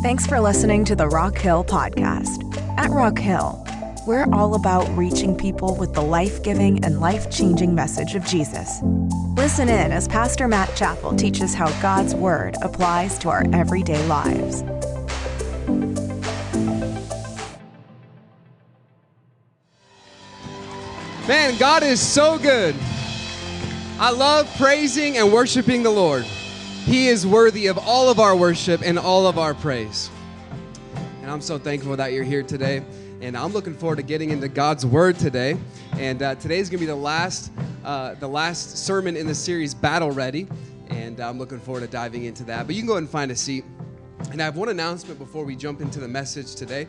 Thanks for listening to the Rock Hill Podcast. At Rock Hill, we're all about reaching people with the life giving and life changing message of Jesus. Listen in as Pastor Matt Chappell teaches how God's Word applies to our everyday lives. Man, God is so good. I love praising and worshiping the Lord. He is worthy of all of our worship and all of our praise. And I'm so thankful that you're here today. And I'm looking forward to getting into God's Word today. And uh, today is going to be the last, uh, the last sermon in the series, Battle Ready. And I'm looking forward to diving into that. But you can go ahead and find a seat. And I have one announcement before we jump into the message today.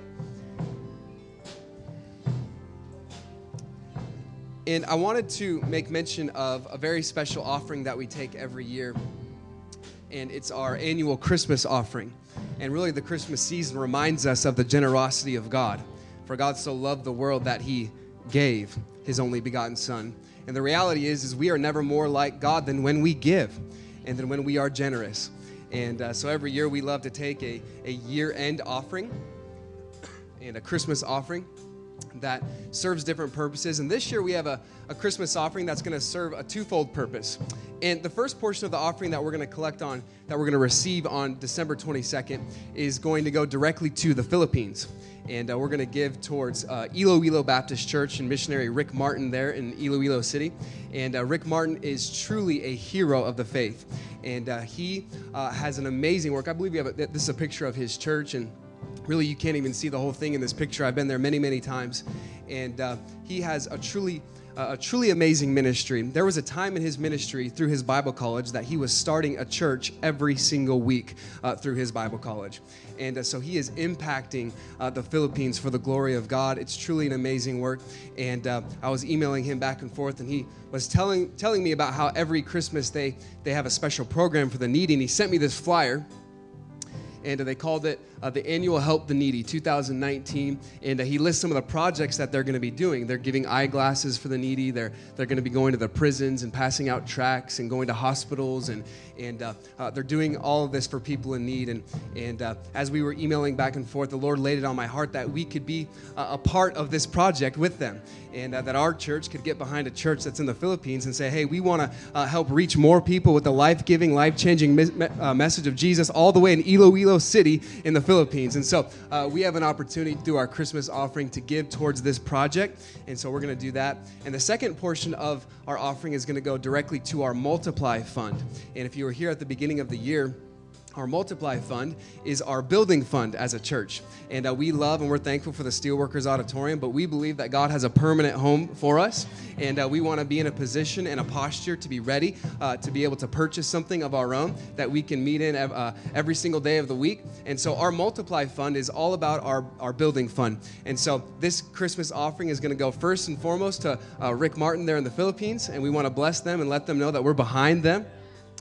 And I wanted to make mention of a very special offering that we take every year. And it's our annual Christmas offering. And really, the Christmas season reminds us of the generosity of God. For God so loved the world that he gave his only begotten Son. And the reality is, is we are never more like God than when we give and then when we are generous. And uh, so every year we love to take a, a year end offering and a Christmas offering that serves different purposes. And this year we have a, a Christmas offering that's going to serve a twofold purpose. And the first portion of the offering that we're going to collect on, that we're going to receive on December 22nd, is going to go directly to the Philippines. And uh, we're going to give towards uh, Iloilo Baptist Church and missionary Rick Martin there in Iloilo City. And uh, Rick Martin is truly a hero of the faith. And uh, he uh, has an amazing work. I believe you have a, this is a picture of his church and really you can't even see the whole thing in this picture. I've been there many many times. And uh, he has a truly a truly amazing ministry. There was a time in his ministry through his bible college that he was starting a church every single week uh, through his bible college. And uh, so he is impacting uh, the philippines for the glory of god. It's truly an amazing work. And uh, i was emailing him back and forth and he was telling telling me about how every christmas they they have a special program for the needy. And he sent me this flyer and they called it uh, the Annual Help the Needy 2019. And uh, he lists some of the projects that they're going to be doing. They're giving eyeglasses for the needy. They're they're going to be going to the prisons and passing out tracts and going to hospitals and and uh, uh they're doing all of this for people in need. And and uh, as we were emailing back and forth, the Lord laid it on my heart that we could be a part of this project with them, and uh, that our church could get behind a church that's in the Philippines and say, hey, we want to help reach more people with the life-giving, life-changing me- message of Jesus all the way in Iloilo City in the Philippines. And so uh, we have an opportunity through our Christmas offering to give towards this project. And so we're going to do that. And the second portion of our offering is going to go directly to our Multiply Fund. And if you were here at the beginning of the year, our Multiply Fund is our building fund as a church. And uh, we love and we're thankful for the Steelworkers Auditorium, but we believe that God has a permanent home for us. And uh, we want to be in a position and a posture to be ready uh, to be able to purchase something of our own that we can meet in uh, every single day of the week. And so our Multiply Fund is all about our, our building fund. And so this Christmas offering is going to go first and foremost to uh, Rick Martin there in the Philippines. And we want to bless them and let them know that we're behind them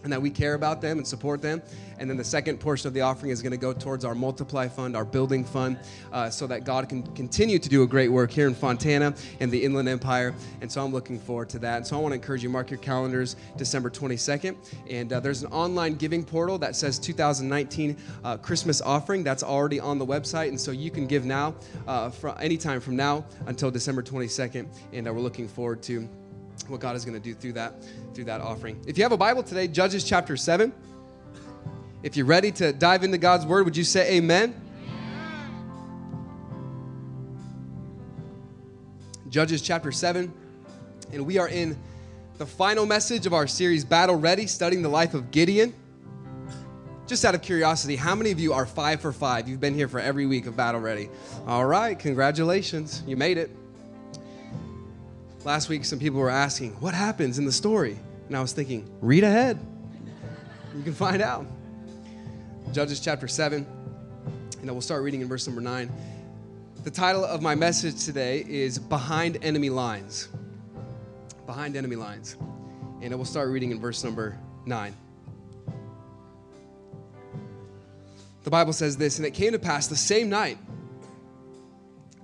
and that we care about them and support them. And then the second portion of the offering is going to go towards our multiply fund, our building fund, uh, so that God can continue to do a great work here in Fontana and the Inland Empire. And so I'm looking forward to that. And so I want to encourage you, mark your calendars December 22nd. And uh, there's an online giving portal that says 2019 uh, Christmas offering. That's already on the website. And so you can give now, uh, from anytime from now until December 22nd. And uh, we're looking forward to what God is going to do through that through that offering. If you have a Bible today, Judges chapter 7. If you're ready to dive into God's word, would you say amen? Judges chapter 7. And we are in the final message of our series Battle Ready, studying the life of Gideon. Just out of curiosity, how many of you are five for five? You've been here for every week of Battle Ready. All right, congratulations. You made it. Last week, some people were asking, What happens in the story? And I was thinking, Read ahead. You can find out. Judges chapter 7, and we'll start reading in verse number 9. The title of my message today is Behind Enemy Lines. Behind Enemy Lines. And I will start reading in verse number 9. The Bible says this, and it came to pass the same night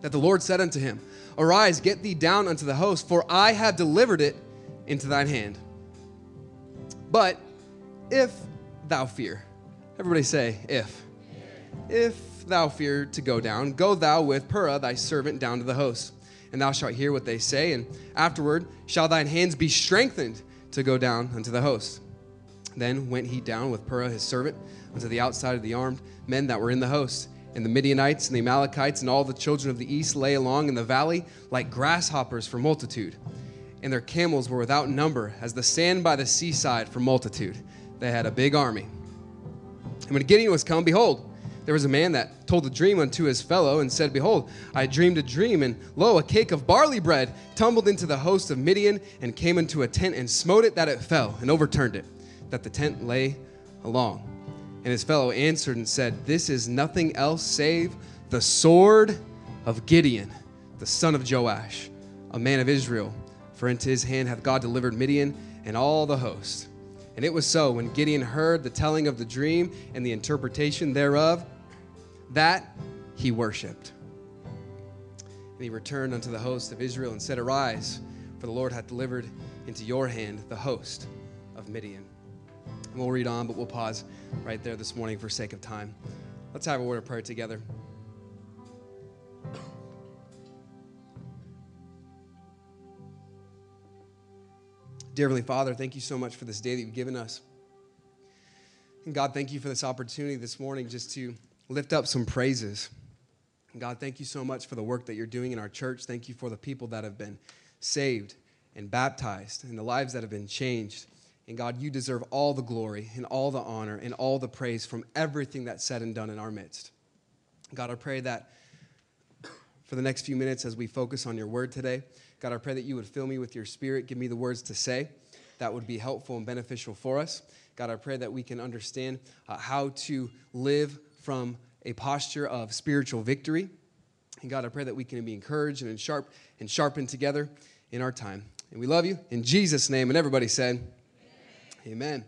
that the Lord said unto him, Arise, get thee down unto the host, for I have delivered it into thine hand. But if thou fear, everybody say, if. If thou fear to go down, go thou with Purah thy servant down to the host, and thou shalt hear what they say, and afterward shall thine hands be strengthened to go down unto the host. Then went he down with Purah his servant unto the outside of the armed men that were in the host. And the Midianites and the Amalekites and all the children of the east lay along in the valley like grasshoppers for multitude. And their camels were without number, as the sand by the seaside for multitude. They had a big army. And when Gideon was come, behold, there was a man that told a dream unto his fellow and said, Behold, I dreamed a dream, and lo, a cake of barley bread tumbled into the host of Midian and came into a tent and smote it that it fell and overturned it, that the tent lay along. And his fellow answered and said, This is nothing else save the sword of Gideon, the son of Joash, a man of Israel. For into his hand hath God delivered Midian and all the host. And it was so when Gideon heard the telling of the dream and the interpretation thereof, that he worshiped. And he returned unto the host of Israel and said, Arise, for the Lord hath delivered into your hand the host of Midian. And we'll read on, but we'll pause right there this morning for sake of time. Let's have a word of prayer together. Dear Heavenly Father, thank you so much for this day that you've given us. And God, thank you for this opportunity this morning just to lift up some praises. And God, thank you so much for the work that you're doing in our church. Thank you for the people that have been saved and baptized and the lives that have been changed. And God, you deserve all the glory and all the honor and all the praise from everything that's said and done in our midst. God, I pray that for the next few minutes as we focus on your word today, God, I pray that you would fill me with your spirit, give me the words to say that would be helpful and beneficial for us. God, I pray that we can understand uh, how to live from a posture of spiritual victory. And God, I pray that we can be encouraged and sharp and sharpened together in our time. And we love you in Jesus' name. And everybody said, Amen.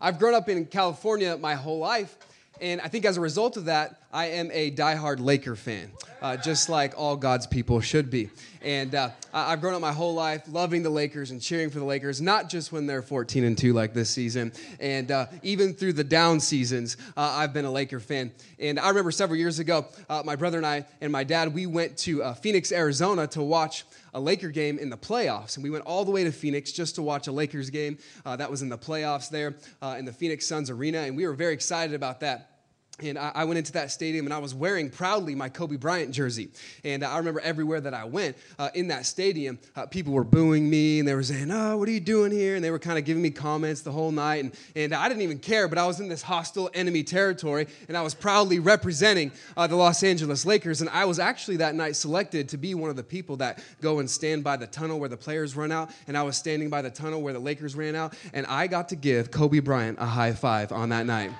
I've grown up in California my whole life, and I think as a result of that, I am a diehard Laker fan, uh, just like all God's people should be. And uh, I've grown up my whole life loving the Lakers and cheering for the Lakers, not just when they're 14 and 2 like this season, and uh, even through the down seasons, uh, I've been a Laker fan. And I remember several years ago, uh, my brother and I and my dad, we went to uh, Phoenix, Arizona to watch a Laker game in the playoffs. And we went all the way to Phoenix just to watch a Lakers game uh, that was in the playoffs there uh, in the Phoenix Suns Arena. And we were very excited about that. And I went into that stadium and I was wearing proudly my Kobe Bryant jersey. And I remember everywhere that I went uh, in that stadium, uh, people were booing me and they were saying, Oh, what are you doing here? And they were kind of giving me comments the whole night. And, and I didn't even care, but I was in this hostile enemy territory and I was proudly representing uh, the Los Angeles Lakers. And I was actually that night selected to be one of the people that go and stand by the tunnel where the players run out. And I was standing by the tunnel where the Lakers ran out. And I got to give Kobe Bryant a high five on that night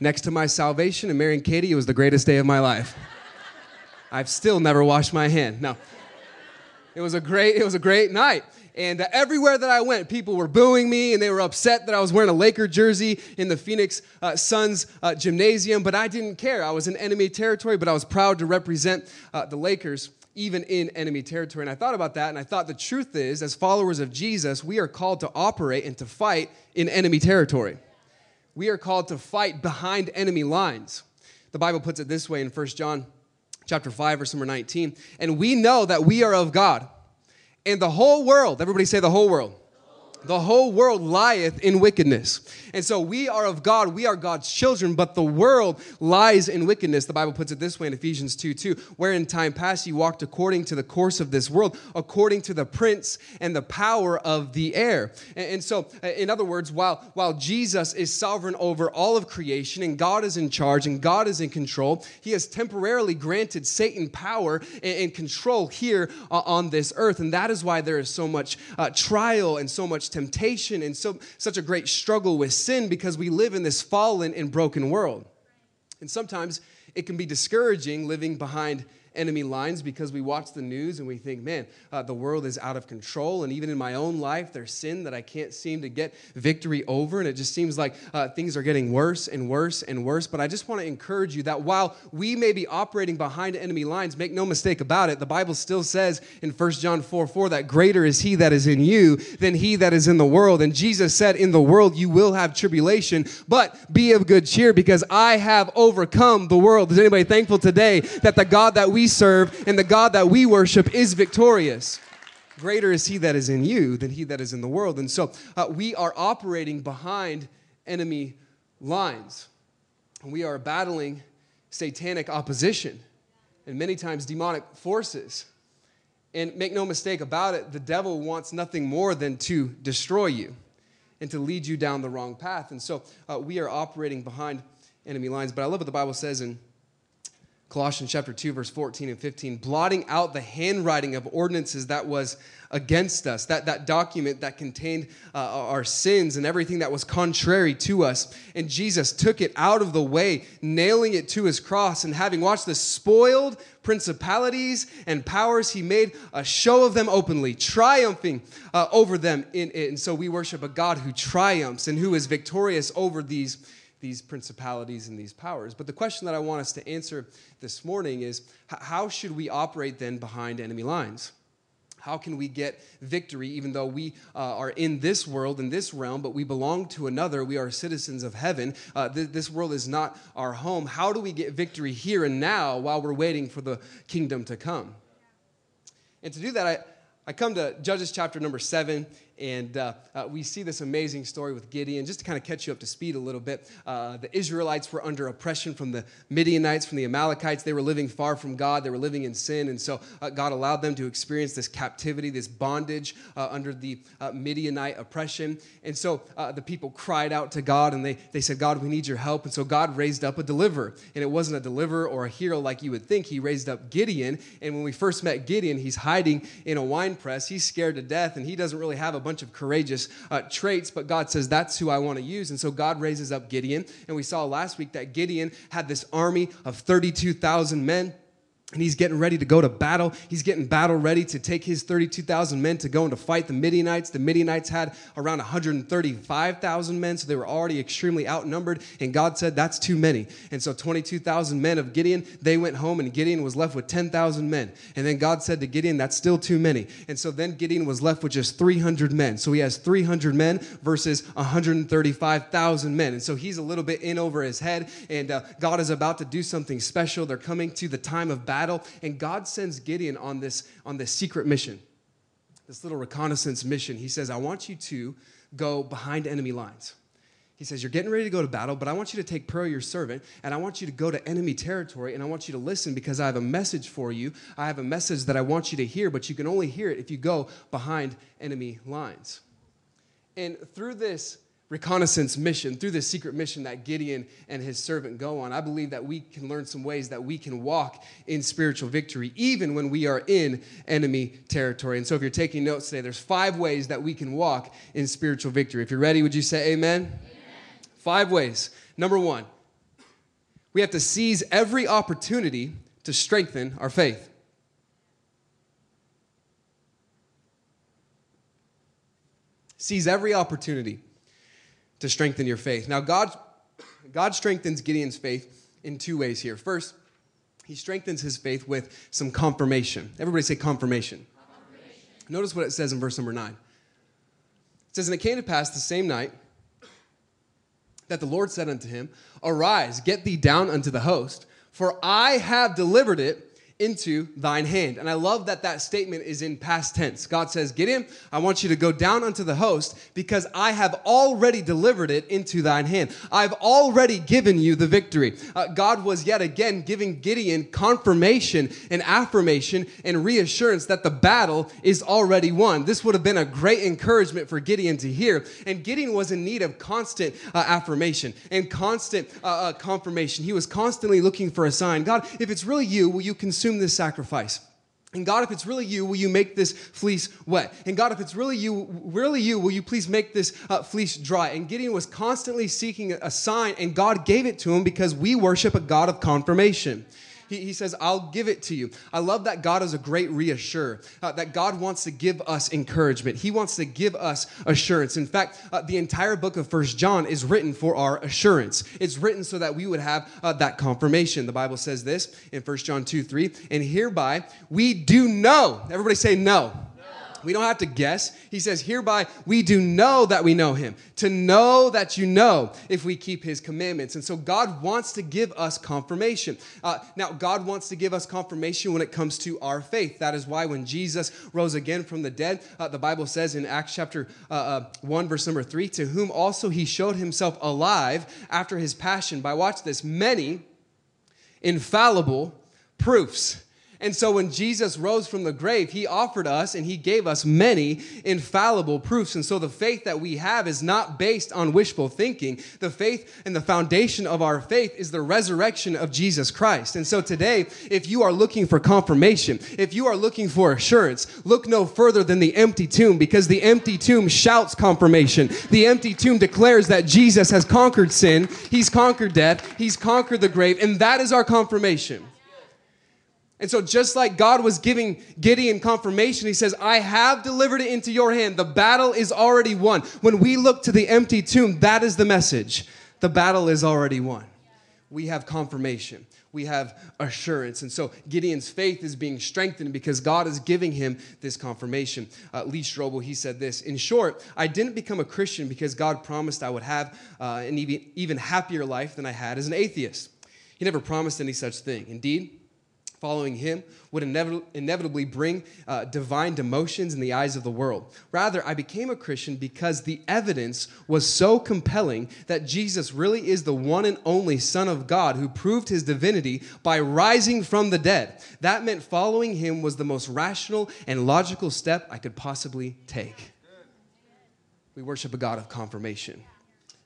next to my salvation and marrying Katie, it was the greatest day of my life. I've still never washed my hand. No. It was a great, it was a great night. And uh, everywhere that I went, people were booing me and they were upset that I was wearing a Laker jersey in the Phoenix uh, Suns uh, gymnasium, but I didn't care. I was in enemy territory, but I was proud to represent uh, the Lakers even in enemy territory. And I thought about that and I thought the truth is, as followers of Jesus, we are called to operate and to fight in enemy territory we are called to fight behind enemy lines. The Bible puts it this way in 1 John chapter 5 verse number 19, and we know that we are of God. And the whole world, everybody say the whole world the whole world lieth in wickedness. And so we are of God, we are God's children, but the world lies in wickedness. The Bible puts it this way in Ephesians 2 2, where in time past you walked according to the course of this world, according to the prince and the power of the air. And, so, uh, in other words, while, while Jesus is sovereign over all of creation and God is in charge and God is in control, he has temporarily granted Satan power and, and control here uh, on this earth. And that is why there is so much uh, trial and so much temptation and so, such a great struggle with sin because we live in this fallen and broken world. And sometimes it can be discouraging living behind enemy lines because we watch the news and we think, man, uh, the world is out of control. And even in my own life, there's sin that I can't seem to get victory over. And it just seems like uh, things are getting worse and worse and worse. But I just want to encourage you that while we may be operating behind enemy lines, make no mistake about it, the Bible still says in 1 John 4 4 that greater is he that is in you than he that is in the world. And Jesus said, In the world you will have tribulation, but be of good cheer because I have overcome the world. Is anybody thankful today that the God that we serve and the God that we worship is victorious? Greater is he that is in you than he that is in the world. And so uh, we are operating behind enemy lines. We are battling satanic opposition and many times demonic forces. And make no mistake about it, the devil wants nothing more than to destroy you and to lead you down the wrong path. And so uh, we are operating behind enemy lines. But I love what the Bible says in Colossians chapter 2, verse 14 and 15, blotting out the handwriting of ordinances that was against us, that, that document that contained uh, our sins and everything that was contrary to us. And Jesus took it out of the way, nailing it to his cross, and having watched the spoiled principalities and powers, he made a show of them openly, triumphing uh, over them in it. And so we worship a God who triumphs and who is victorious over these these principalities and these powers. But the question that I want us to answer this morning is how should we operate then behind enemy lines? How can we get victory even though we uh, are in this world, in this realm, but we belong to another? We are citizens of heaven. Uh, th- this world is not our home. How do we get victory here and now while we're waiting for the kingdom to come? And to do that, I, I come to Judges chapter number seven, and uh, uh, we see this amazing story with Gideon. Just to kind of catch you up to speed a little bit, uh, the Israelites were under oppression from the Midianites, from the Amalekites. They were living far from God, they were living in sin. And so uh, God allowed them to experience this captivity, this bondage uh, under the uh, Midianite oppression. And so the people cried out to God and they, they said, God, we need your help. And so God raised up a deliverer. And it wasn't a deliverer or a hero like you would think. He raised up Gideon. And when we first met Gideon, he's hiding in a wine press. He's scared to death and he doesn't really have a bunch of courageous uh, traits, but God says that's who I want to use. And so God raises up Gideon. And we saw last week that Gideon had this army of 32,000 men and he's getting ready to go to battle. He's getting battle ready to take his 32,000 men to go and to fight the Midianites. The Midianites had around 135,000 men, so they were already extremely outnumbered. And God said, That's too many. And so 22,000 men of Gideon, they went home, and Gideon was left with 10,000 men. And then God said to Gideon, That's still too many. And so then Gideon was left with just 300 men. So he has 300 men versus 135,000 men. And so he's a little bit in over his head, and uh, God is about to do something special. They're coming to the time of battle battle. And God sends Gideon on this, on this secret mission, this little reconnaissance mission. He says, I want you to go behind enemy lines. He says, You're getting ready to go to battle, but I want you to take Pur, your servant, and I want you to go to enemy territory, and I want you to listen because I have a message for you. I have a message that I want you to hear, but you can only hear it if you go behind enemy lines. And through this reconnaissance mission, through this secret mission that Gideon and his servant go on, I believe that we can learn some ways that we can walk in spiritual victory, even when we are in enemy territory. And so, if you're taking notes today, there's five ways that we can walk in spiritual victory. If you're ready, would you say amen? amen. Five ways. Number one, we have to seize every opportunity to strengthen our faith. Seize every opportunity to strengthen your faith. Now, God, God strengthens Gideon's faith in two ways here. First, he strengthens his faith with some confirmation. Everybody say confirmation. confirmation. Notice what it says in verse number nine. It says, And it came to pass the same night that the Lord said unto him, Arise, get thee down unto the host, for I have delivered it into thine hand. And I love that that statement is in past tense. God says, Gideon, I want you to go down unto the host because I have already delivered it into thine hand. I've already given you the victory. Uh, God was yet again giving Gideon confirmation and affirmation and reassurance that the battle is already won. This would have been a great encouragement for Gideon to hear. And Gideon was in need of constant uh, affirmation and constant uh, uh confirmation. He was constantly looking for a sign. God, if it's really you, will you consume consume this sacrifice? And God, if it's really you, will you make this fleece wet? And God, if it's really you, really you, will you please make this uh, fleece dry? And Gideon was constantly seeking a sign, and God gave it to him because we worship a God of confirmation. He, he says, I'll give it to you. I love that God is a great reassurer, uh, that God wants to give us encouragement. He wants to give us assurance. In fact, uh, the entire book of First John is written for our assurance. It's written so that we would have uh, that confirmation. The Bible says this in First John 2 3, and hereby we do know. Everybody say no. We don't have to guess. He says, Hereby we do know that we know him, to know that you know if we keep his commandments. And so God wants to give us confirmation. Uh, now, God wants to give us confirmation when it comes to our faith. That is why when Jesus rose again from the dead, uh, the Bible says in Acts chapter uh, uh 1, verse number 3, to whom also he showed himself alive after his passion by, watch this, many infallible proofs and so when Jesus rose from the grave, he offered us and he gave us many infallible proofs. And so the faith that we have is not based on wishful thinking. The faith and the foundation of our faith is the resurrection of Jesus Christ. And so today, if you are looking for confirmation, if you are looking for assurance, look no further than the empty tomb because the empty tomb shouts confirmation. The empty tomb declares that Jesus has conquered sin, he's conquered death, he's conquered the grave, and that is our confirmation. And so, just like God was giving Gideon confirmation, he says, I have delivered it into your hand. The battle is already won. When we look to the empty tomb, that is the message. The battle is already won. We have confirmation, we have assurance. And so, Gideon's faith is being strengthened because God is giving him this confirmation. Uh, Lee Strobel, he said this In short, I didn't become a Christian because God promised I would have uh, an even, even happier life than I had as an atheist. He never promised any such thing. Indeed, following him would inevitably bring uh, divine demotions in the eyes of the world. Rather, I became a Christian because the evidence was so compelling that Jesus really is the one and only Son of God who proved his divinity by rising from the dead. That meant following him was the most rational and logical step I could possibly take. We worship a God of confirmation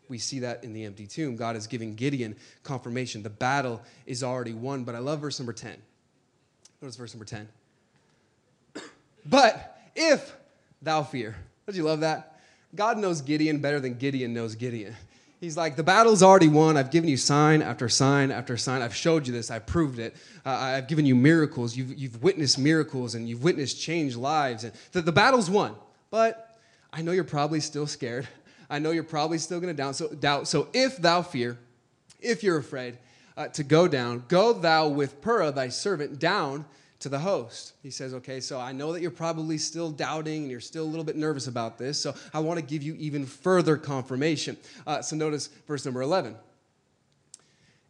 we see that in the empty tomb. God is giving Gideon confirmation. The battle is already won. But I love verse number 10. Notice verse number 10. but if thou fear, don't you love that? God knows Gideon better than Gideon knows Gideon. He's like, the battle's already won. I've given you sign after sign after sign. I've showed you this. I've proved it. Uh, I've given you miracles. You've, you've witnessed miracles and you've witnessed changed lives. And the, the battle's won. But I know you're probably still scared. I know you're probably still going to doubt. So, doubt. So if thou fear, if you're afraid, uh, to go down. Go thou with Purah, thy servant, down to the host. He says, Okay, so I know that you're probably still doubting and you're still a little bit nervous about this, so I want to give you even further confirmation. Uh, so notice verse number 11.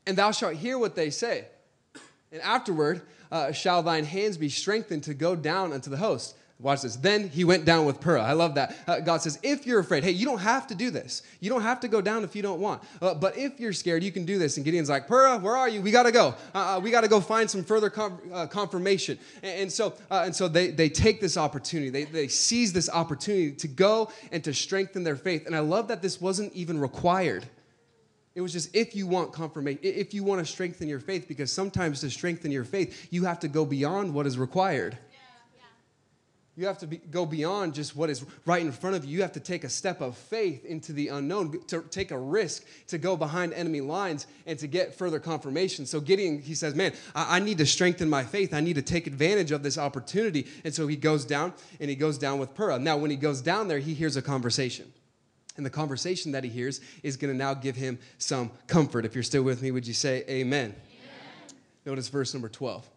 And thou shalt hear what they say, and afterward uh, shall thine hands be strengthened to go down unto the host. Watch this. Then he went down with Purah. I love that. Uh, God says, if you're afraid, hey, you don't have to do this. You don't have to go down if you don't want. Uh, but if you're scared, you can do this. And Gideon's like, Purah, where are you? We got to go. Uh, uh we got to go find some further com- uh, confirmation. And, and so, uh, and so they, they take this opportunity. They, they seize this opportunity to go and to strengthen their faith. And I love that this wasn't even required. It was just if you want confirmation, if you want to strengthen your faith, because sometimes to strengthen your faith, you have to go beyond what is required. You have to be, go beyond just what is right in front of you. You have to take a step of faith into the unknown, to take a risk to go behind enemy lines and to get further confirmation. So, Gideon, he says, Man, I, I need to strengthen my faith. I need to take advantage of this opportunity. And so he goes down and he goes down with Purah. Now, when he goes down there, he hears a conversation. And the conversation that he hears is going to now give him some comfort. If you're still with me, would you say amen? amen. Notice verse number 12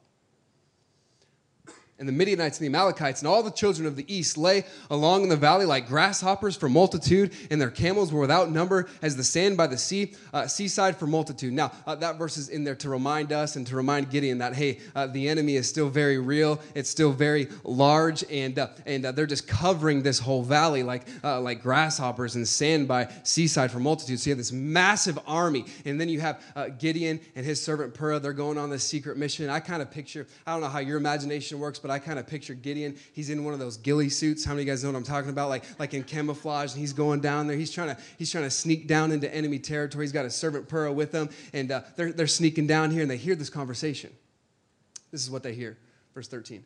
and the Midianites and the Amalekites and all the children of the east lay along in the valley like grasshoppers for multitude, and their camels were without number as the sand by the sea, uh, seaside for multitude. Now, uh, that verse is in there to remind us and to remind Gideon that, hey, uh, the enemy is still very real, it's still very large, and, uh, and uh, they're just covering this whole valley like, uh, like grasshoppers and sand by seaside for multitude. So you have this massive army, and then you have Gideon and his servant Purah, they're going on this secret mission. I kind of picture, I don't know how your imagination works, but I kind of picture Gideon. He's in one of those ghillie suits. How many of you guys know what I'm talking about? Like, like in camouflage, and he's going down there. He's trying to, he's trying to sneak down into enemy territory. He's got a servant Purah with him, and uh, they're, they're sneaking down here, and they hear this conversation. This is what they hear. Verse 13.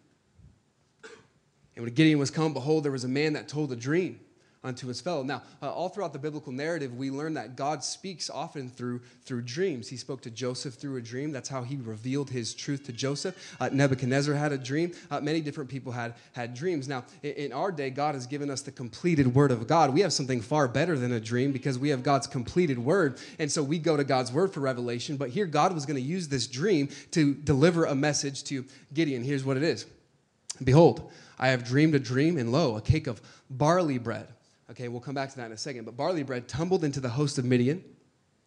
And when Gideon was come, behold, there was a man that told a dream unto his fellow. Now, uh, all throughout the biblical narrative, we learn that God speaks often through, through dreams. He spoke to Joseph through a dream. That's how he revealed his truth to Joseph. Uh, Nebuchadnezzar had a dream. Uh, many different people had, had dreams. Now, in, in, our day, God has given us the completed word of God. We have something far better than a dream because we have God's completed word. And so we go to God's word for revelation. But here, God was going to use this dream to deliver a message to Gideon. Here's what it is Behold, I have dreamed a dream, and lo, a cake of barley bread Okay, we'll come back to that in a second. But barley bread tumbled into the host of Midian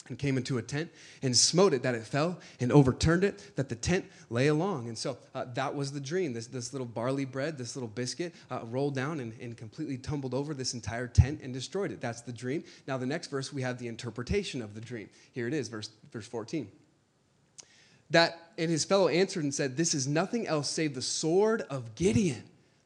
and came into a tent and smote it that it fell and overturned it that the tent lay along. And so uh, that was the dream. This, this little barley bread this little biscuit uh, rolled down and, and completely tumbled over this entire tent and destroyed it. That's the dream. Now the next verse we have the interpretation of the dream. Here it is verse, verse 14 that and his fellow answered and said this is nothing else save the sword of gideon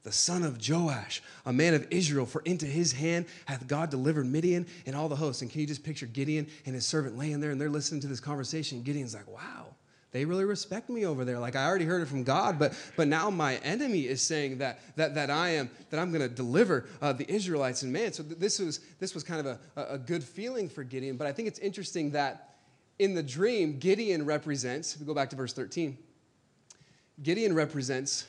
the son of Joash, a man of Israel, for into his hand hath God delivered Midian and all the hosts. And can you just picture Gideon and his servant laying there and they're listening to this conversation? Gideon's like, wow, they really respect me over there. Like I already heard it from God, but but now my enemy is saying that that that I am that I'm going to deliver uh, the Israelites and man. So th- this was this was kind of a, a good feeling for Gideon. But I think it's interesting that in the dream, Gideon represents. If we go back to verse 13, Gideon represents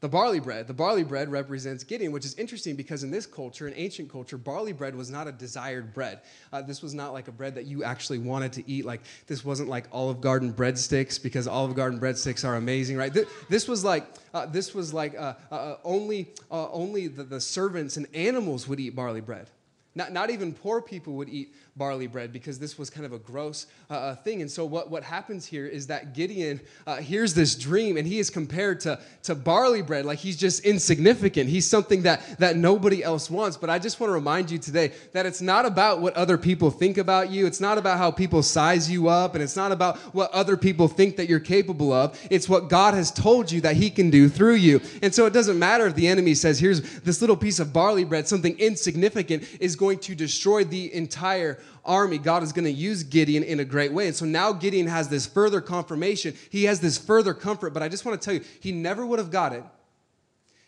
the barley bread. The barley bread represents Gideon, which is interesting because in this culture, in ancient culture, barley bread was not a desired bread. Uh, this was not like a bread that you actually wanted to eat. Like this wasn't like Olive Garden breadsticks because Olive Garden breadsticks are amazing, right? Th- this was like uh, this was like uh, uh only uh, only the, the servants and animals would eat barley bread. Not, not even poor people would eat barley bread because this was kind of a gross uh, uh, thing. And so, what, what happens here is that Gideon uh, hears this dream and he is compared to, to barley bread like he's just insignificant. He's something that, that nobody else wants. But I just want to remind you today that it's not about what other people think about you, it's not about how people size you up, and it's not about what other people think that you're capable of. It's what God has told you that He can do through you. And so, it doesn't matter if the enemy says, here's this little piece of barley bread, something insignificant is going to destroy the entire army, God is going to use Gideon in a great way. And so now Gideon has this further confirmation. He has this further comfort. But I just want to tell you, he never would have got it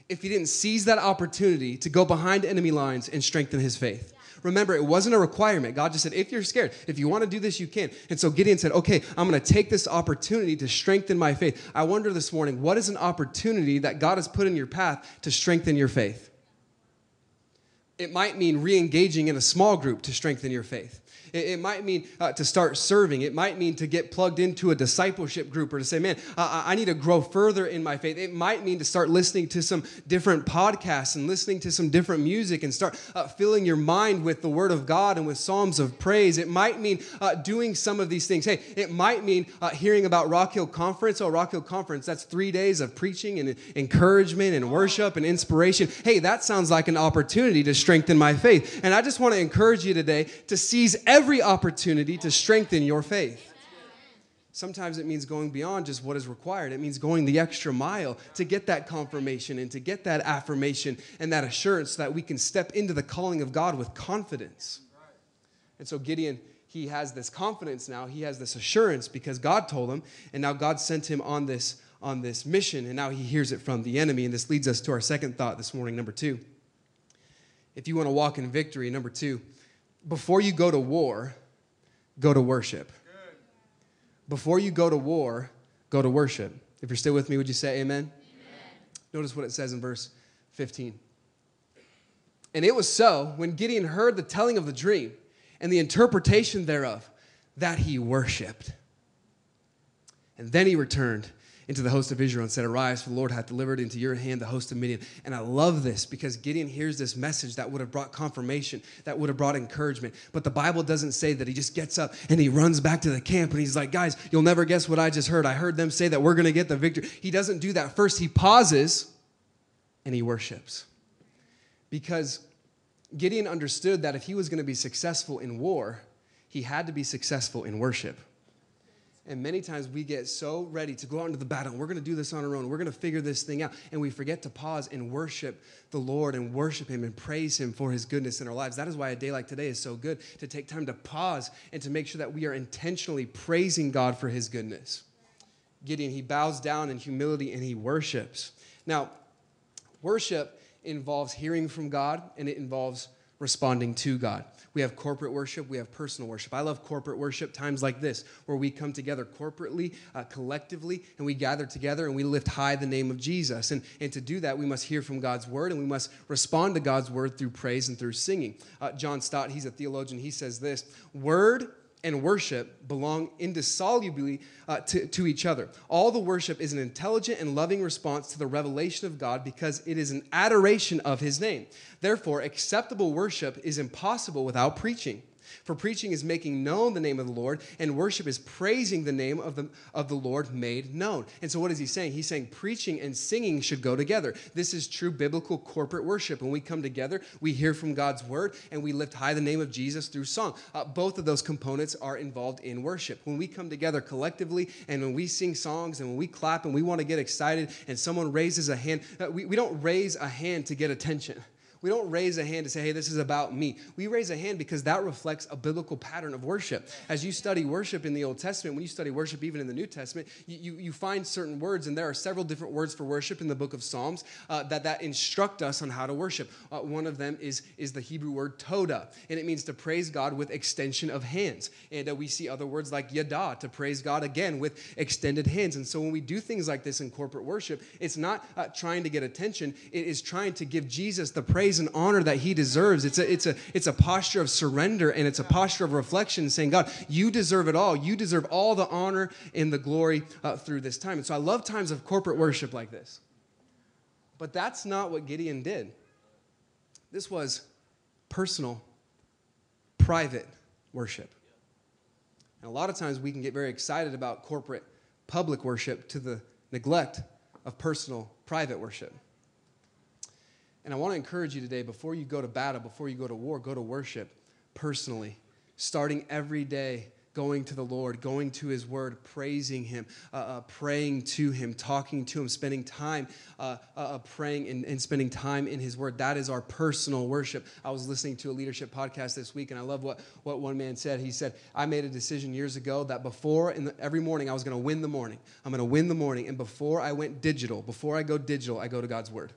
if he didn't seize that opportunity to go behind enemy lines and strengthen his faith. Remember, it wasn't a requirement. God just said, if you're scared, if you want to do this, you can. And so Gideon said, okay, I'm going to take this opportunity to strengthen my faith. I wonder this morning, what is an opportunity that God has put in your path to strengthen your faith? It might mean re engaging in a small group to strengthen your faith. It, it might mean uh, to start serving. It might mean to get plugged into a discipleship group or to say, man, uh, I need to grow further in my faith. It might mean to start listening to some different podcasts and listening to some different music and start uh, filling your mind with the Word of God and with Psalms of praise. It might mean uh, doing some of these things. Hey, it might mean uh, hearing about Rock Hill Conference. Oh, Rock Hill Conference, that's three days of preaching and encouragement and worship and inspiration. Hey, that sounds like an opportunity to strengthen my faith. And I just want to encourage you today to seize every every opportunity to strengthen your faith. Sometimes it means going beyond just what is required. It means going the extra mile to get that confirmation and to get that affirmation and that assurance that we can step into the calling of God with confidence. And so Gideon, he has this confidence now. He has this assurance because God told him, and now God sent him on this on this mission, and now he hears it from the enemy. And this leads us to our second thought this morning, number two. If you want to walk in victory, number two, before you go to war, go to worship. Before you go to war, go to worship. If you're still with me, would you say amen? amen? Notice what it says in verse 15. And it was so when Gideon heard the telling of the dream and the interpretation thereof that he worshiped. And then he returned into the host of Israel and said, Arise, for the Lord hath delivered into your hand the host of Midian. And I love this because Gideon hears this message that would have brought confirmation, that would have brought encouragement. But the Bible doesn't say that he just gets up and he runs back to the camp and he's like, Guys, you'll never guess what I just heard. I heard them say that we're going to get the victory. He doesn't do that. First, he pauses and he worships. Because Gideon understood that if he was going to be successful in war, he had to be successful in worship. And many times we get so ready to go out into the battle. We're going to do this on our own. We're going to figure this thing out. And we forget to pause and worship the Lord and worship Him and praise Him for His goodness in our lives. That is why a day like today is so good to take time to pause and to make sure that we are intentionally praising God for His goodness. Gideon, he bows down in humility and he worships. Now, worship involves hearing from God and it involves responding to God. We have corporate worship, we have personal worship. I love corporate worship times like this, where we come together corporately, uh, collectively, and we gather together and we lift high the name of Jesus. And, and to do that, we must hear from God's word and we must respond to God's word through praise and through singing. Uh, John Stott, he's a theologian, he says this Word and worship belong indissolubly uh, to, to each other. All the worship is an intelligent and loving response to the revelation of God because it is an adoration of his name. Therefore, acceptable worship is impossible without preaching. For preaching is making known the name of the Lord, and worship is praising the name of the, of the Lord made known. And so, what is he saying? He's saying preaching and singing should go together. This is true biblical corporate worship. When we come together, we hear from God's word and we lift high the name of Jesus through song. Uh, both of those components are involved in worship. When we come together collectively and when we sing songs and when we clap and we want to get excited and someone raises a hand, uh, we, we don't raise a hand to get attention. We don't raise a hand to say, hey, this is about me. We raise a hand because that reflects a biblical pattern of worship. As you study worship in the Old Testament, when you study worship even in the New Testament, you, you, you find certain words, and there are several different words for worship in the book of Psalms uh, that, that instruct us on how to worship. Uh, one of them is, is the Hebrew word toda, and it means to praise God with extension of hands. And uh, we see other words like yada, to praise God again with extended hands. And so when we do things like this in corporate worship, it's not uh, trying to get attention, it is trying to give Jesus the praise praise and honor that he deserves. It's a, it's a, it's a posture of surrender and it's a posture of reflection saying, God, you deserve it all. You deserve all the honor and the glory uh, through this time. And so I love times of corporate worship like this. But that's not what Gideon did. This was personal, private worship. And a lot of times we can get very excited about corporate, public worship to the neglect of personal, private worship. And I want to encourage you today before you go to battle, before you go to war, go to worship personally, starting every day going to the Lord, going to His Word, praising Him, uh, uh, praying to Him, talking to Him, spending time uh, uh, uh, praying and, and, spending time in His Word. That is our personal worship. I was listening to a leadership podcast this week, and I love what, what one man said. He said, I made a decision years ago that before, in the, every morning, I was going to win the morning. I'm going to win the morning. And before I went digital, before I go digital, I go to God's Word.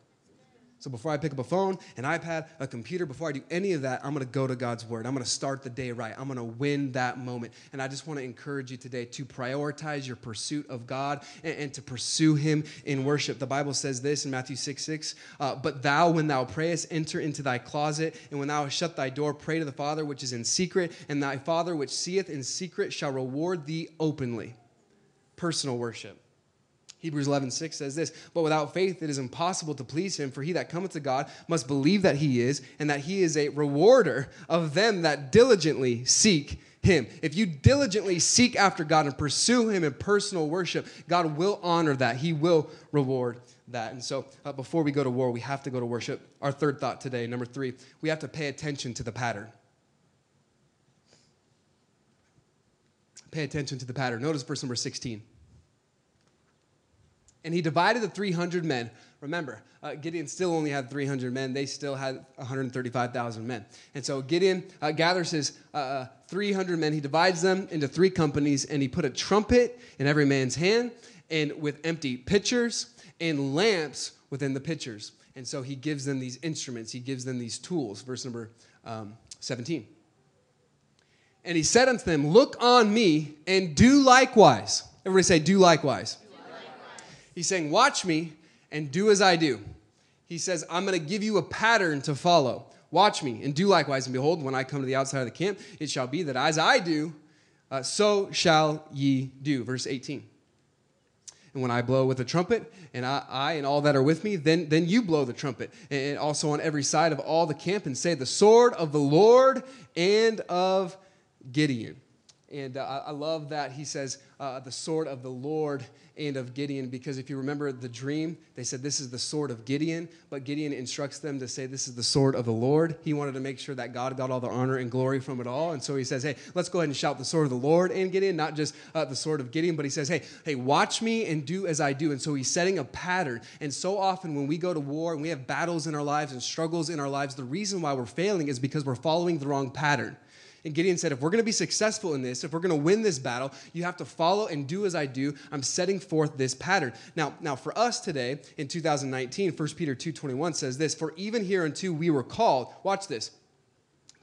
So before I pick up a phone, an iPad, a computer, before I do any of that, I'm going to go to God's word. I'm going to start the day right. I'm going to win that moment. And I just want to encourage you today to prioritize your pursuit of God and, and to pursue him in worship. The Bible says this in Matthew 6 6, uh, but thou, when thou prayest, enter into thy closet, and when thou hast shut thy door, pray to the Father which is in secret, and thy Father which seeth in secret shall reward thee openly. Personal worship. Hebrews 11, 6 says this, but without faith it is impossible to please him, for he that cometh to God must believe that he is, and that he is a rewarder of them that diligently seek him. If you diligently seek after God and pursue him in personal worship, God will honor that. He will reward that. And so uh, before we go to war, we have to go to worship. Our third thought today, number three, we have to pay attention to the pattern. Pay attention to the pattern. Notice verse number 16. And he divided the 300 men. Remember, uh, Gideon still only had 300 men. They still had 135,000 men. And so Gideon uh, gathers his uh, uh 300 men. He divides them into three companies, and he put a trumpet in every man's hand, and with empty pitchers and lamps within the pitchers. And so he gives them these instruments. He gives them these tools. Verse number um, 17. And he said unto them, Look on me and do likewise. Everybody say, Do likewise. He's saying, Watch me and do as I do. He says, I'm going to give you a pattern to follow. Watch me and do likewise. And behold, when I come to the outside of the camp, it shall be that as I do, uh, so shall ye do. Verse 18. And when I blow with the trumpet, and I, I, and all that are with me, then, then you blow the trumpet. And also on every side of all the camp, and say, The sword of the Lord and of Gideon. And uh, I love that he says, uh, The sword of the Lord and of Gideon because if you remember the dream, they said this is the sword of Gideon, but Gideon instructs them to say this is the sword of the Lord. He wanted to make sure that God got all the honor and glory from it all. And so he says, hey, let's go ahead and shout the sword of the Lord and Gideon, not just uh, the sword of Gideon, but he says, hey, hey, watch me and do as I do. And so he's setting a pattern. And so often when we go to war and we have battles in our lives and struggles in our lives, the reason why we're failing is because we're following the wrong pattern. And Gideon said, If we're going to be successful in this, if we're going to win this battle, you have to follow and do as I do. I'm setting forth this pattern. Now, now for us today in 2019, 1 Peter 2.21 says this, For even hereunto we were called, watch this,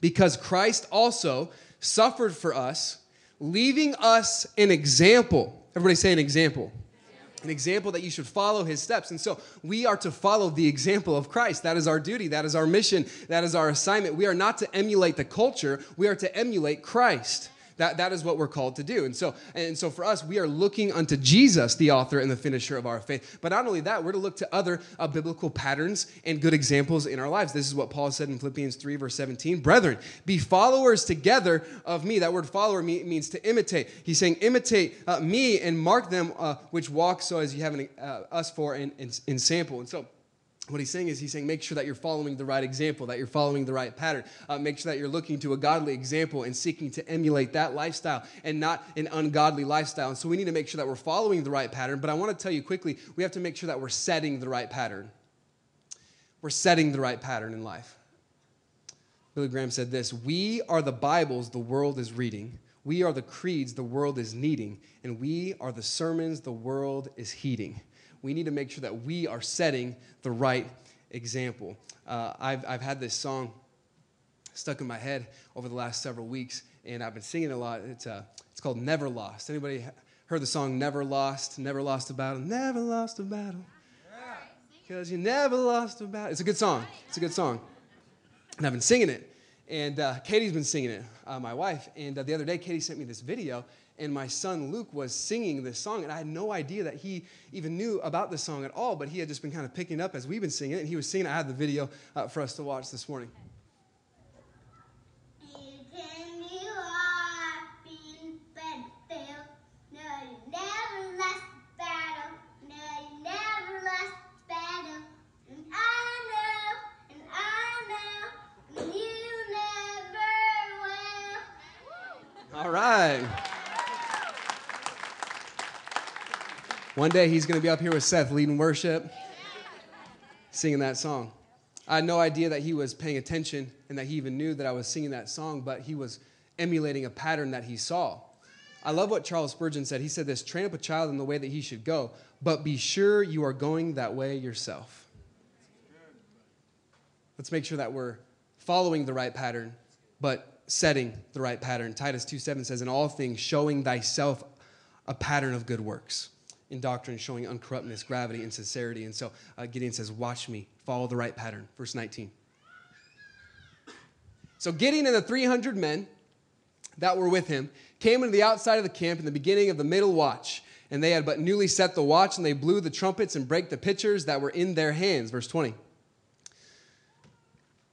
because Christ also suffered for us, leaving us an example. Everybody say an example an example that you should follow his steps. And so we are to follow the example of Christ. That is our duty. That is our mission. That is our assignment. We are not to emulate the culture, we are to emulate Christ. That, that is what we're called to do. And so, and so for us, we are looking unto Jesus, the author and the finisher of our faith. But not only that, we're to look to other uh, biblical patterns and good examples in our lives. This is what Paul said in Philippians 3, verse 17. Brethren, be followers together of me. That word follower means to imitate. He's saying, imitate uh, me and mark them uh, which walk so as you have an, uh, us for in, sample. And so, what he's saying is he's saying make sure that you're following the right example that you're following the right pattern. Uh, make sure that you're looking to a godly example and seeking to emulate that lifestyle and not an ungodly lifestyle. And so we need to make sure that we're following the right pattern but i want to tell you quickly we have to make sure that we're setting the right pattern. We're setting the right pattern in life. Billy graham said this we are the bibles the world is reading. We are the creeds the world is needing. And we are the sermons the world is heeding we need to make sure that we are setting the right example. Uh, I've, I've had this song stuck in my head over the last several weeks, and I've been singing a lot. It's, uh, it's called Never Lost. Anybody heard the song Never Lost? Never lost a battle. Never lost a battle. Because you never lost a battle. It's a good song. It's a good song. And I've been singing it. And uh, Katie's been singing it, uh, my wife. And uh, the other day, Katie sent me this video, and my son Luke was singing this song, and I had no idea that he even knew about this song at all, but he had just been kind of picking up as we've been singing it, and he was singing. I had the video uh, for us to watch this morning. All right. One day he's going to be up here with Seth leading worship, singing that song. I had no idea that he was paying attention and that he even knew that I was singing that song, but he was emulating a pattern that he saw. I love what Charles Spurgeon said. He said this train up a child in the way that he should go, but be sure you are going that way yourself. Let's make sure that we're following the right pattern, but setting the right pattern. Titus 2 7 says, In all things, showing thyself a pattern of good works in doctrine, showing uncorruptness, gravity, and sincerity. And so uh, Gideon says, Watch me, follow the right pattern. Verse 19. So Gideon and the 300 men that were with him came into the outside of the camp in the beginning of the middle watch. And they had but newly set the watch, and they blew the trumpets and brake the pitchers that were in their hands. Verse 20.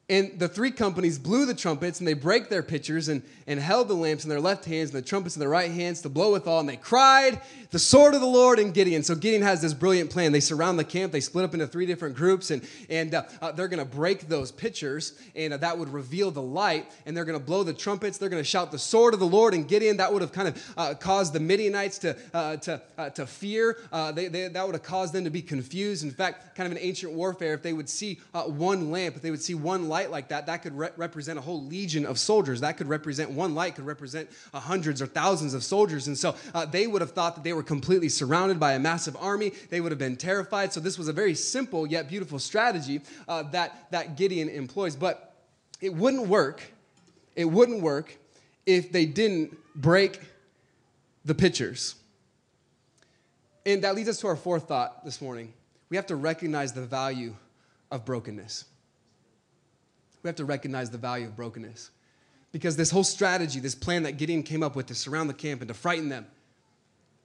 And the three companies blew the trumpets and they brake their pitchers and, and held the lamps in their left hands and the trumpets in their right hands to blow withal. And they cried, The sword of the Lord and Gideon. So Gideon has this brilliant plan. They surround the camp, they split up into three different groups, and, and uh, uh, they're going to break those pitchers, and uh, that would reveal the light. And they're going to blow the trumpets. They're going to shout, The sword of the Lord and Gideon. That would have kind of uh, caused the Midianites to, uh, to, uh, to fear. They, they, that would have caused them to be confused. In fact, kind of in ancient warfare, if they would see one lamp, if they would see one light like that, that could re- represent a whole legion of soldiers. That could represent one light, could represent uh, hundreds or thousands of soldiers. And so uh, they would have thought that they were completely surrounded by a massive army. They would have been terrified. So this was a very simple yet beautiful strategy uh, that, that Gideon employs. But it wouldn't work. It wouldn't work if they didn't break the pitchers. And that leads us to our fourth thought this morning. We have to recognize the value of brokenness. We have to recognize the value of brokenness. Because this whole strategy, this plan that Gideon came up with to surround the camp and to frighten them,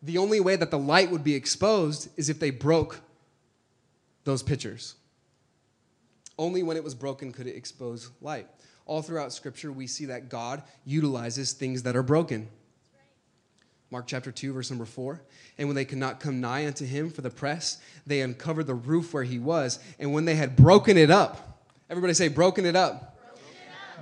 the only way that the light would be exposed is if they broke those pitchers. Only when it was broken could it expose light. All throughout Scripture, we see that God utilizes things that are broken. Mark chapter 2, verse number 4. And when they could not come nigh unto him for the press, they uncovered the roof where he was. And when they had broken it up, Everybody say, broken it up.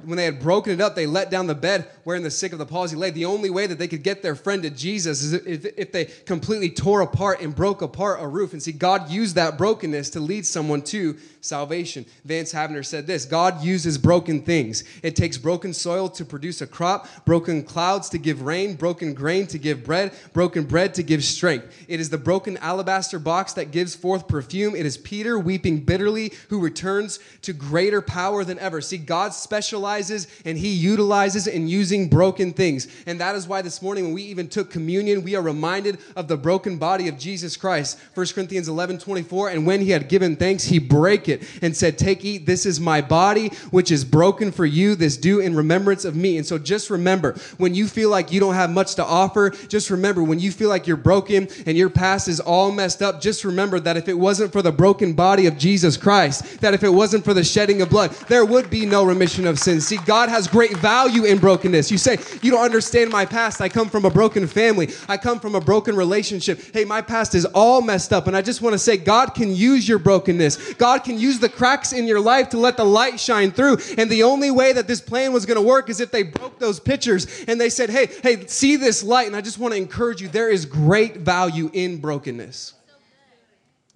When they had broken it up, they let down the bed wherein the sick of the palsy lay. The only way that they could get their friend to Jesus is if, if they completely tore apart and broke apart a roof. And see, God used that brokenness to lead someone to salvation. Vance Havner said this God uses broken things. It takes broken soil to produce a crop, broken clouds to give rain, broken grain to give bread, broken bread to give strength. It is the broken alabaster box that gives forth perfume. It is Peter weeping bitterly who returns to greater power than ever. See, God specializes and he utilizes in using broken things. And that is why this morning when we even took communion, we are reminded of the broken body of Jesus Christ. 1 Corinthians 11 24. And when he had given thanks, he brake it and said, Take, eat, this is my body, which is broken for you. This do in remembrance of me. And so just remember, when you feel like you don't have much to offer, just remember, when you feel like you're broken and your past is all messed up, just remember that if it wasn't for the broken body of Jesus Christ, that if it wasn't for the shedding of blood, there would be no remission of See, God has great value in brokenness. You say, You don't understand my past. I come from a broken family, I come from a broken relationship. Hey, my past is all messed up. And I just want to say, God can use your brokenness. God can use the cracks in your life to let the light shine through. And the only way that this plan was going to work is if they broke those pictures and they said, Hey, hey, see this light. And I just want to encourage you, there is great value in brokenness.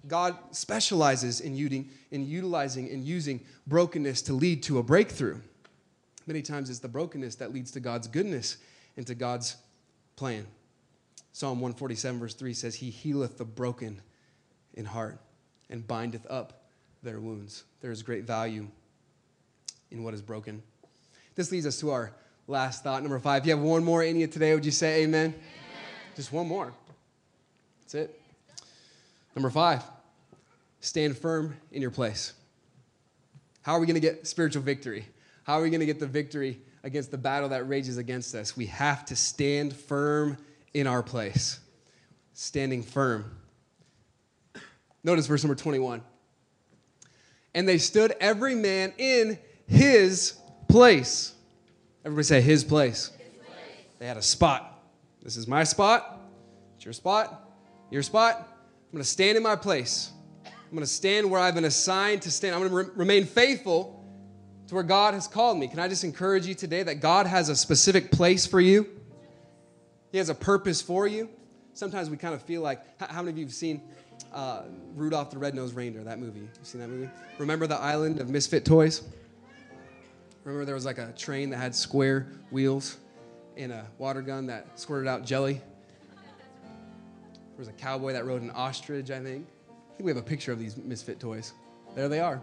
God specializes in, using, in utilizing and using brokenness to lead to a breakthrough. Many times it's the brokenness that leads to God's goodness and to God's plan. Psalm 147, verse 3 says, He healeth the broken in heart and bindeth up their wounds. There is great value in what is broken. This leads us to our last thought, number five. If you have one more in you today, would you say amen? amen. Just one more. That's it. Number five, stand firm in your place. How are we going to get spiritual victory? How are we going to get the victory against the battle that rages against us? We have to stand firm in our place. Standing firm. Notice verse number 21. And they stood every man in his place. Everybody say his place. his place. They had a spot. This is my spot. It's your spot. Your spot. I'm going to stand in my place. I'm going to stand where I've been assigned to stand. I'm going to re- remain faithful to where God has called me. Can I just encourage you today that God has a specific place for you? He has a purpose for you. Sometimes we kind of feel like, how many of you have seen uh, Rudolph the Red-Nosed Reindeer, that movie? You seen that movie? Remember the island of misfit toys? Remember there was like a train that had square wheels and a water gun that squirted out jelly? There was a cowboy that rode an ostrich, I think I think we have a picture of these misfit toys. There they are.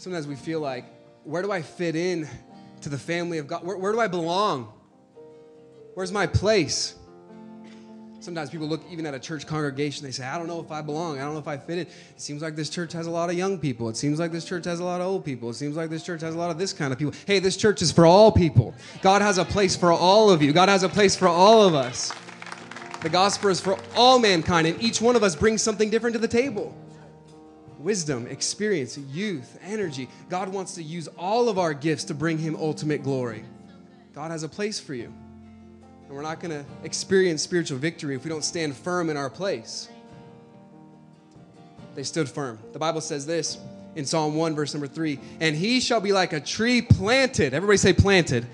Sometimes we feel like, where do I fit in to the family of God? Where, where do I belong? Where's my place? Sometimes people look even at a church congregation, they say, I don't know if I belong. I don't know if I fit in. It seems like this church has a lot of young people. It seems like this church has a lot of old people. It seems like this church has a lot of this kind of people. Hey, this church is for all people. God has a place for all of you, God has a place for all of us. The gospel is for all mankind, and each one of us brings something different to the table wisdom, experience, youth, energy. God wants to use all of our gifts to bring Him ultimate glory. God has a place for you. And we're not going to experience spiritual victory if we don't stand firm in our place. They stood firm. The Bible says this in Psalm 1, verse number 3 And he shall be like a tree planted. Everybody say planted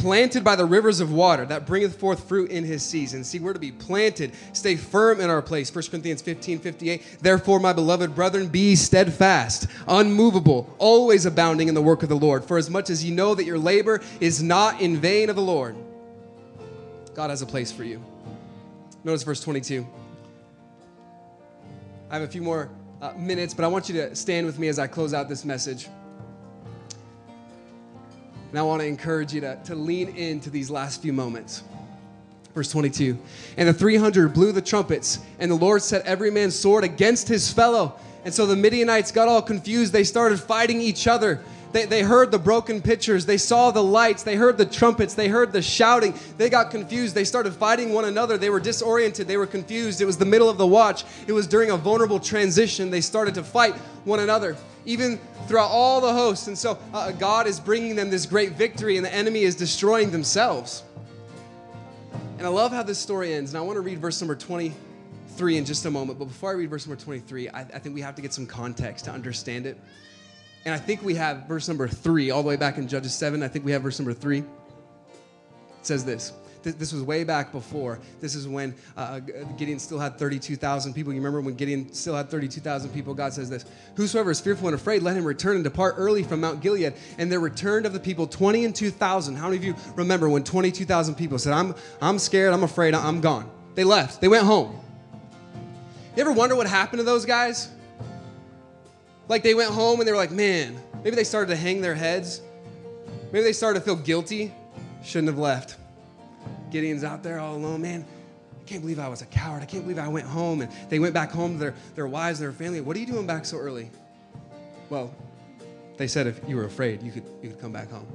planted by the rivers of water that bringeth forth fruit in his season. See, we're to be planted, stay firm in our place. 1 Corinthians 15 58. Therefore, my beloved brethren, be steadfast, unmovable, always abounding in the work of the Lord. For as much as ye know that your labor is not in vain of the Lord, God has a place for you. Notice verse 22. I have a few more uh, minutes, but I want you to stand with me as I close out this message. And I want to encourage you to, to lean into these last few moments. Verse 22 And the 300 blew the trumpets, and the Lord set every man's sword against his fellow. And so the Midianites got all confused. They started fighting each other. They, they heard the broken pitchers. They saw the lights. They heard the trumpets. They heard the shouting. They got confused. They started fighting one another. They were disoriented. They were confused. It was the middle of the watch. It was during a vulnerable transition. They started to fight one another even throughout all the hosts. And so uh, God is bringing them this great victory, and the enemy is destroying themselves. And I love how this story ends. And I want to read verse number 23 in just a moment. But before I read verse number 23, I, I think we have to get some context to understand it. And I think we have verse number three, all the way back in Judges 7. I think we have verse number three. It says this. This was way back before. This is when uh, Gideon still had 32,000 people. You remember when Gideon still had 32,000 people? God says this Whosoever is fearful and afraid, let him return and depart early from Mount Gilead. And there returned of the people 20 and 2,000. How many of you remember when 22,000 people said, I'm, I'm scared, I'm afraid, I'm gone? They left, they went home. You ever wonder what happened to those guys? Like they went home and they were like, man, maybe they started to hang their heads. Maybe they started to feel guilty. Shouldn't have left. Gideon's out there all alone, man. I can't believe I was a coward. I can't believe I went home. And they went back home to their, their wives and their family. What are you doing back so early? Well, they said if you were afraid, you could, you could come back home.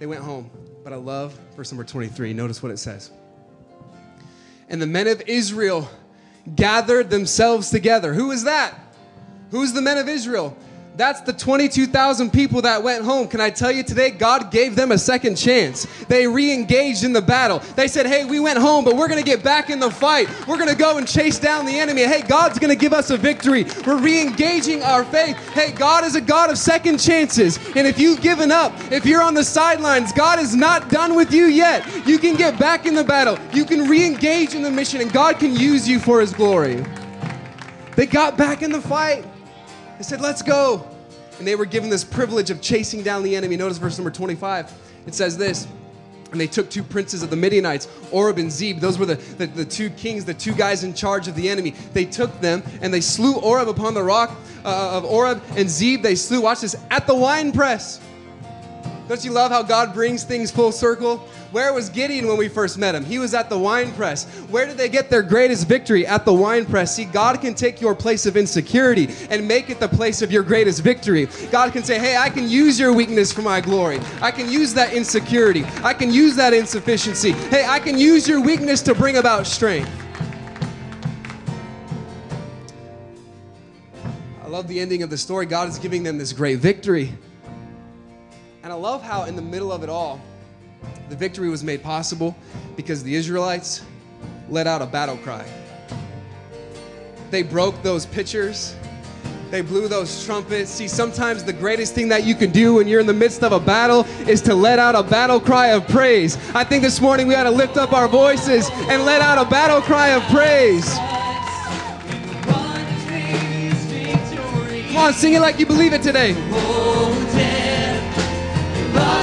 They went home. But I love verse number 23. Notice what it says. And the men of Israel gathered themselves together. Who is that? Who's the men of Israel? That's the 22,000 people that went home. Can I tell you today, God gave them a second chance. They re engaged in the battle. They said, Hey, we went home, but we're going to get back in the fight. We're going to go and chase down the enemy. Hey, God's going to give us a victory. We're re engaging our faith. Hey, God is a God of second chances. And if you've given up, if you're on the sidelines, God is not done with you yet. You can get back in the battle, you can re engage in the mission, and God can use you for His glory. They got back in the fight. They said, Let's go. And they were given this privilege of chasing down the enemy. Notice verse number 25. It says this. And they took two princes of the Midianites, Oreb and Zeb. Those were the, the, the, two kings, the two guys in charge of the enemy. They took them and they slew Oreb upon the rock uh, of Oreb and Zeb. They slew, watch this, at the wine press. Don't you love how God brings things full circle? Where was Gideon when we first met him? He was at the wine press. Where did they get their greatest victory? At the wine press. See, God can take your place of insecurity and make it the place of your greatest victory. God can say, hey, I can use your weakness for my glory. I can use that insecurity. I can use that insufficiency. Hey, I can use your weakness to bring about strength. I love the ending of the story. God is giving them this great victory. And I love how, in the middle of it all, the victory was made possible because the Israelites let out a battle cry. They broke those pitchers. They blew those trumpets. See, sometimes the greatest thing that you can do when you're in the midst of a battle is to let out a battle cry of praise. I think this morning we ought to lift up our voices and let out a battle cry of praise. Come on, sing it like you believe it today. Battle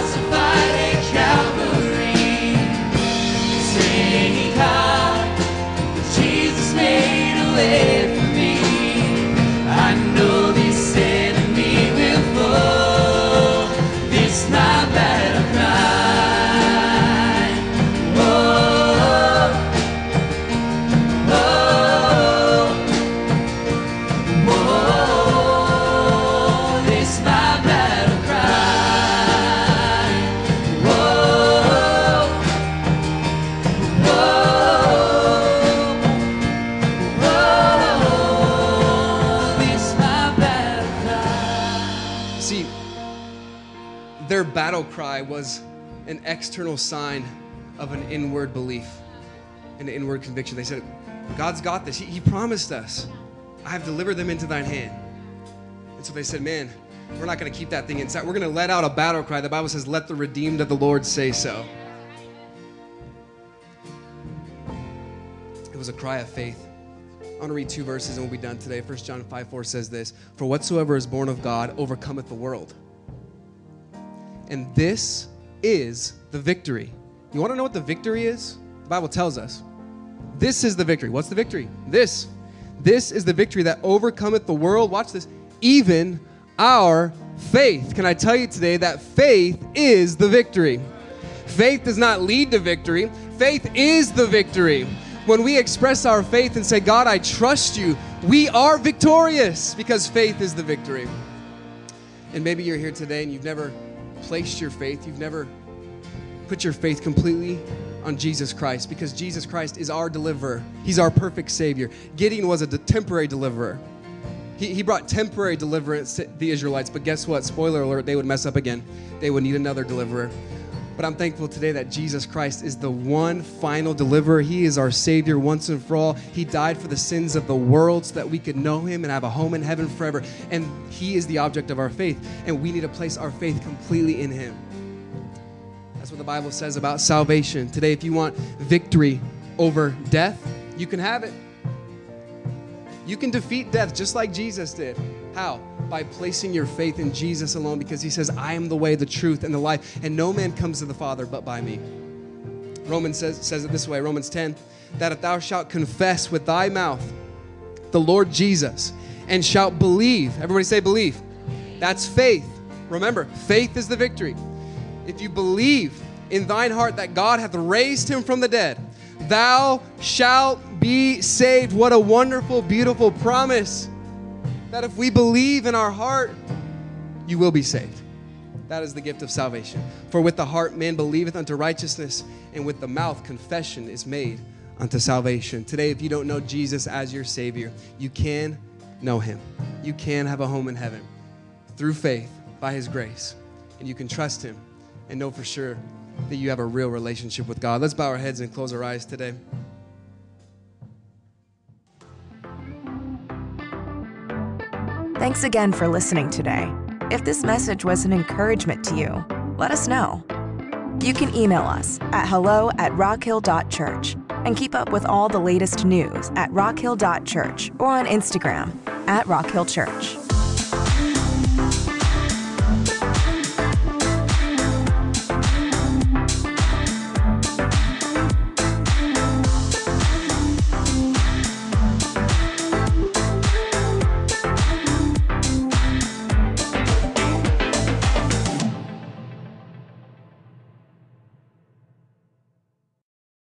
external sign of an inward belief, an inward conviction. They said, God's got this. He, he promised us, I have delivered them into thine hand. And so they said, Man, we're not going to keep that thing inside. We're going to let out a battle cry. The Bible says, Let the redeemed of the Lord say so. It was a cry of faith. I want to read two verses and we'll be done today. 1 John 5 4 says this For whatsoever is born of God overcometh the world. And this is the victory. You want to know what the victory is? The Bible tells us. This is the victory. What's the victory? This. This is the victory that overcometh the world. Watch this. Even our faith. Can I tell you today that faith is the victory? Faith does not lead to victory, faith is the victory. When we express our faith and say, God, I trust you, we are victorious because faith is the victory. And maybe you're here today and you've never placed your faith, you've never put your faith completely on Jesus Christ because Jesus Christ is our deliverer. He's our perfect Savior. Gideon was a de- temporary deliverer. He, he brought temporary deliverance to the Israelites, but guess what? Spoiler alert, they would mess up again. They would need another deliverer. But I'm thankful today that Jesus Christ is the one final deliverer. He is our Savior once and for all. He died for the sins of the world so that we could know Him and have a home in heaven forever. And He is the object of our faith. And we need to place our faith completely in Him. That's what the Bible says about salvation. Today, if you want victory over death, you can have it. You can defeat death just like Jesus did. How? By placing your faith in Jesus alone because he says, I am the way, the truth, and the life, and no man comes to the Father but by me. Romans says, says it this way Romans 10 that if thou shalt confess with thy mouth the Lord Jesus and shalt believe, everybody say believe. That's faith. Remember, faith is the victory. If you believe in thine heart that God hath raised him from the dead, thou shalt be saved. What a wonderful, beautiful promise that if we believe in our heart, you will be saved. That is the gift of salvation. For with the heart man believeth unto righteousness, and with the mouth confession is made unto salvation. Today, if you don't know Jesus as your Savior, you can know Him. You can have a home in heaven through faith by His grace, and you can trust Him and know for sure that you have a real relationship with God. Let's bow our heads and close our eyes today. Thanks again for listening today. If this message was an encouragement to you, let us know. You can email us at hello at rockhill.church and keep up with all the latest news at rockhill.church or on Instagram at rockhillchurch.